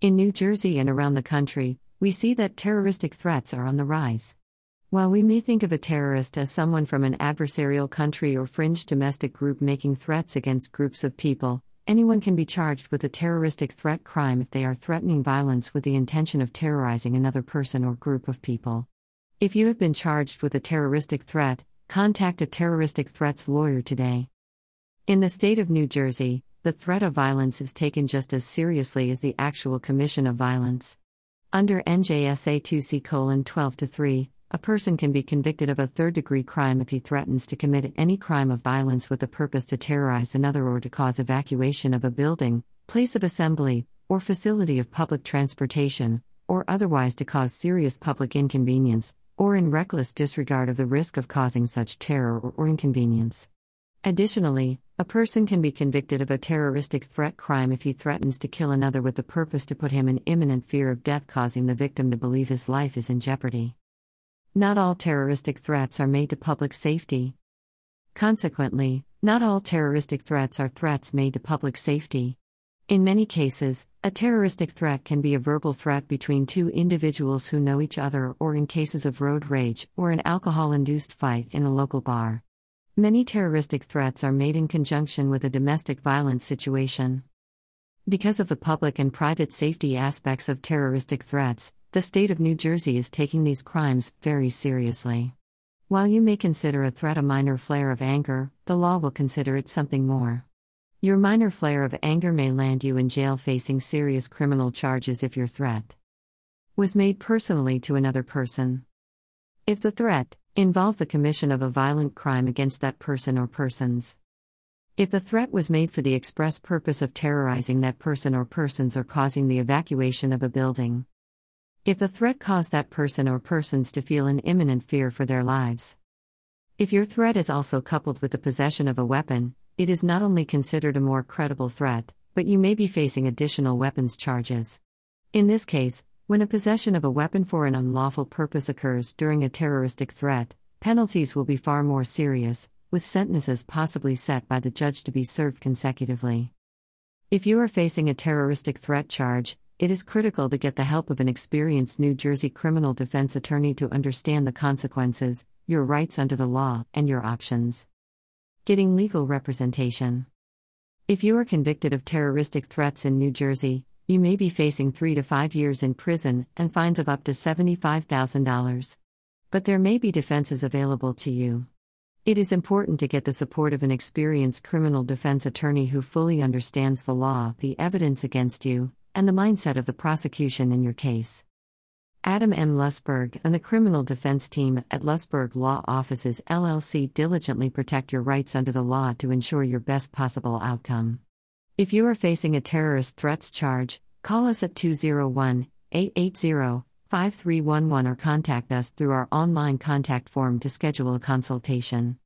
In New Jersey and around the country, we see that terroristic threats are on the rise. While we may think of a terrorist as someone from an adversarial country or fringe domestic group making threats against groups of people, anyone can be charged with a terroristic threat crime if they are threatening violence with the intention of terrorizing another person or group of people. If you have been charged with a terroristic threat, contact a terroristic threats lawyer today. In the state of New Jersey, the threat of violence is taken just as seriously as the actual commission of violence. Under NJSA 2C 12 3, a person can be convicted of a third degree crime if he threatens to commit any crime of violence with the purpose to terrorize another or to cause evacuation of a building, place of assembly, or facility of public transportation, or otherwise to cause serious public inconvenience, or in reckless disregard of the risk of causing such terror or, inconvenience. Additionally, a person can be convicted of a terroristic threat crime if he threatens to kill another with the purpose to put him in imminent fear of death, causing the victim to believe his life is in jeopardy. Not all terroristic threats are made to public safety. Consequently, not all terroristic threats are threats made to public safety. In many cases, a terroristic threat can be a verbal threat between two individuals who know each other, or in cases of road rage or an alcohol induced fight in a local bar. Many terroristic threats are made in conjunction with a domestic violence situation. Because of the public and private safety aspects of terroristic threats, the state of New Jersey is taking these crimes very seriously. While you may consider a threat a minor flare of anger, the law will consider it something more. Your minor flare of anger may land you in jail facing serious criminal charges if your threat was made personally to another person. If the threat, involve the commission of a violent crime against that person or persons. If the threat was made for the express purpose of terrorizing that person or persons or causing the evacuation of a building. If the threat caused that person or persons to feel an imminent fear for their lives. If your threat is also coupled with the possession of a weapon, it is not only considered a more credible threat, but you may be facing additional weapons charges. In this case, when a possession of a weapon for an unlawful purpose occurs during a terroristic threat, penalties will be far more serious, with sentences possibly set by the judge to be served consecutively. If you are facing a terroristic threat charge, it is critical to get the help of an experienced New Jersey criminal defense attorney to understand the consequences, your rights under the law, and your options. Getting legal representation. If you are convicted of terroristic threats in New Jersey, you may be facing three to five years in prison and fines of up to $75,000. But there may be defenses available to you. It is important to get the support of an experienced criminal defense attorney who fully understands the law, the evidence against you, and the mindset of the prosecution in your case. Adam M. Lustberg and the criminal defense team at Lustberg Law Offices LLC diligently protect your rights under the law to ensure your best possible outcome. If you are facing a terrorist threats charge, call us at 201 880 5311 or contact us through our online contact form to schedule a consultation.